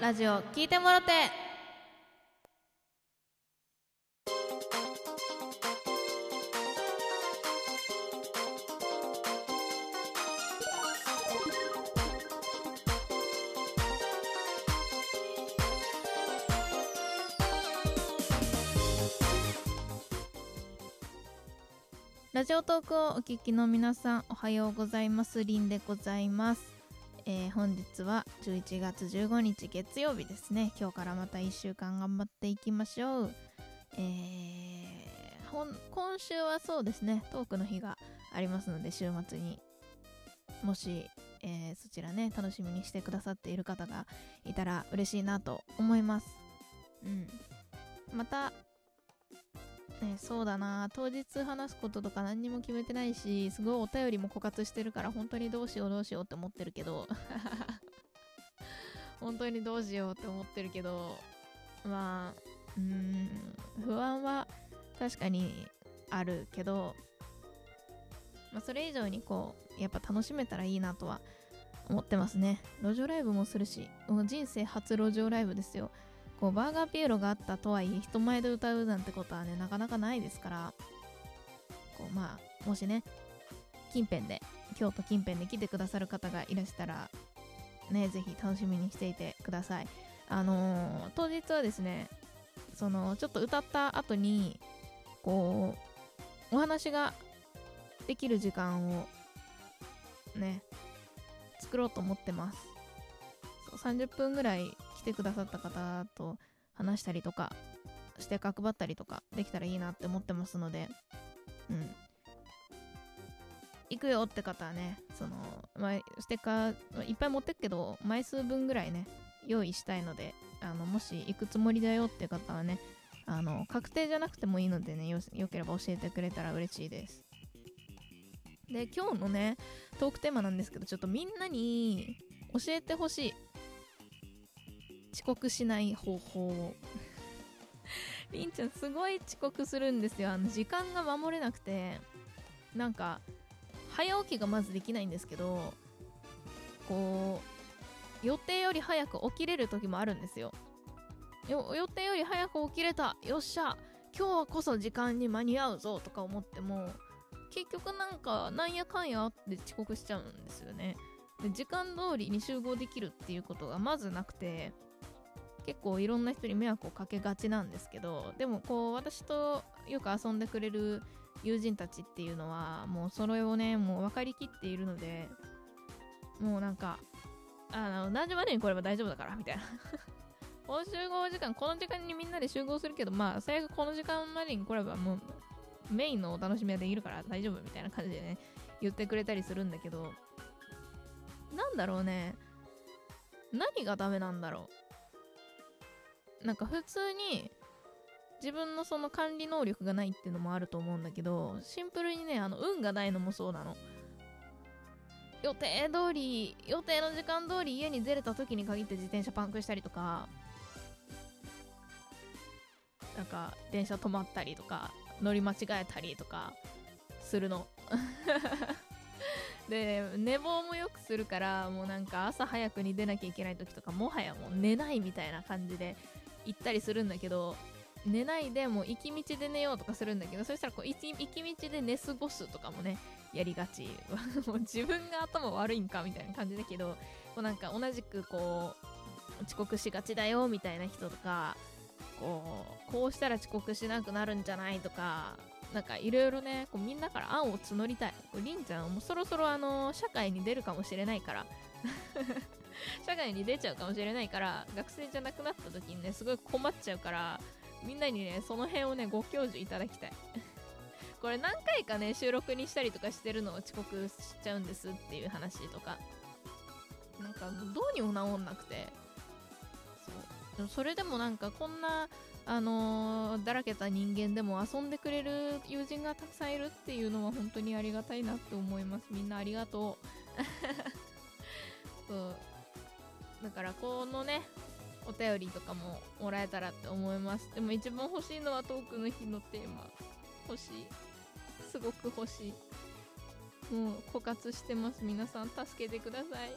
ラジオ聞いてもらって。ラジオトークをお聞きの皆さんおはようございます。りんでございます、えー本日は11月15日月曜日ですね。今日からまた1週間頑張っていきましょう。えー今週はそうですね。トークの日がありますので週末に。もし、えーそちらね楽しみにしてくださっている方がいたら嬉しいなと思います。うん。またね、そうだな。当日話すこととか何にも決めてないしすごいお便りも枯渇してるから本当にどうしようどうしようって思ってるけど。本当にどうしようって思ってるけど。まあうーん不安は確かにあるけど、まあ、それ以上にこうやっぱ楽しめたらいいなとは思ってますね。路上ライブもするし人生初路上ライブですよ。こうバーガーピエロがあったとはいえ人前で歌うなんてことはねなかなかないですからこうまあもしね近辺で京都近辺で来てくださる方がいらしたらねぜひ楽しみにしていてください。あのー当日はですねそのちょっと歌った後にこうお話ができる時間をね作ろうと思ってます。30分ぐらいてくださった方と話したりとかステッカー配ったりとかできたらいいなって思ってますのでうん。行くよって方はねその、まあ、ステッカーいっぱい持ってくけど枚数分ぐらいね用意したいのであのもし行くつもりだよって方はねあの確定じゃなくてもいいのでねよよければ教えてくれたら嬉しいです。で今日のねトークテーマなんですけどちょっとみんなに教えてほしい。遅刻しない方法を。りんちゃんすごい遅刻するんですよ。あの時間が守れなくて。なんか早起きがまずできないんですけどこう予定より早く起きれる時もあるんですよ。予定より早く起きれた。よっしゃ。今日こそ時間に間に合うぞとか思っても結局なんかなんやかんやあって遅刻しちゃうんですよね。で時間通りに集合できるっていうことがまずなくて。結構いろんな人に迷惑をかけがちなんですけどでもこう私とよく遊んでくれる友人たちっていうのはもうそれをねもう分かりきっているのでもうなんかあの何時までに来れば大丈夫だからみたいな。この集合時間この時間にみんなで集合するけどまあ最悪この時間までに来ればもうメインのお楽しみはできるから大丈夫みたいな感じでね言ってくれたりするんだけどなんだろうね。何がダメなんだろう。なんか普通に自分のその管理能力がないっていうのもあると思うんだけどシンプルにねあの運がないのもそうなの。予定通り予定の時間通り家に出れた時に限って自転車パンクしたりとかなんか電車止まったりとか乗り間違えたりとかするの。で寝坊もよくするからもうなんか朝早くに出なきゃいけない時とかもはやもう寝ないみたいな感じで行ったりするんだけど寝ないでもう行き道で寝ようとかするんだけどそしたらこう行き道で寝過ごすとかもねやりがち。もう自分が頭悪いんかみたいな感じだけどこうなんか同じくこう遅刻しがちだよみたいな人とかこうこうしたら遅刻しなくなるんじゃないとかなんかいろいろねこうみんなから案を募りたい。りんちゃんもうそろそろあの社会に出るかもしれないから。社会に出ちゃうかもしれないから学生じゃなくなった時にねすごい困っちゃうからみんなにねその辺をねご教授いただきたい。これ何回かね収録にしたりとかしてるのを遅刻しちゃうんですっていう話とか。なんかどうにも治んなくて。そう。それでもなんかこんなあのーだらけた人間でも遊んでくれる友人がたくさんいるっていうのは本当にありがたいなって思います。みんなありがとう。そう。だからこのねお便りとかももらえたらって思います。でも一番欲しいのはトークの日のテーマ。欲しい。すごく欲しい。もう枯渇してます。皆さん助けてください。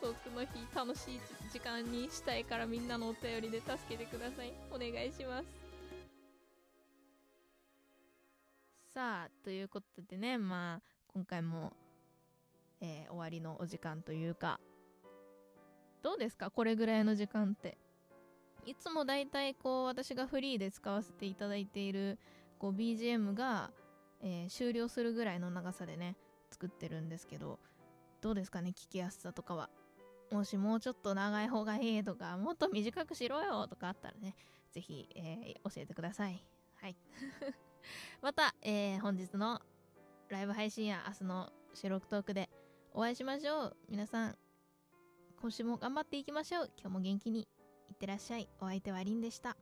トークの日楽しい時間にしたいからみんなのお便りで助けてください。お願いします。さあということでねまあ今回も、えー終わりのお時間というかどうですか？これぐらいの時間って。いつもだいたいこう私がフリーで使わせていただいているこう BGM が、えー終了するぐらいの長さでね作ってるんですけどどうですかね？聞きやすさとかは。もしもうちょっと長い方がいいとかもっと短くしろよとかあったらねぜひ、えー教えてください。はい。また、えー本日のライブ配信や明日の収録トークでお会いしましょう。皆さん今週も頑張っていきましょう。今日も元気に。いってらっしゃい。お相手はりんでした。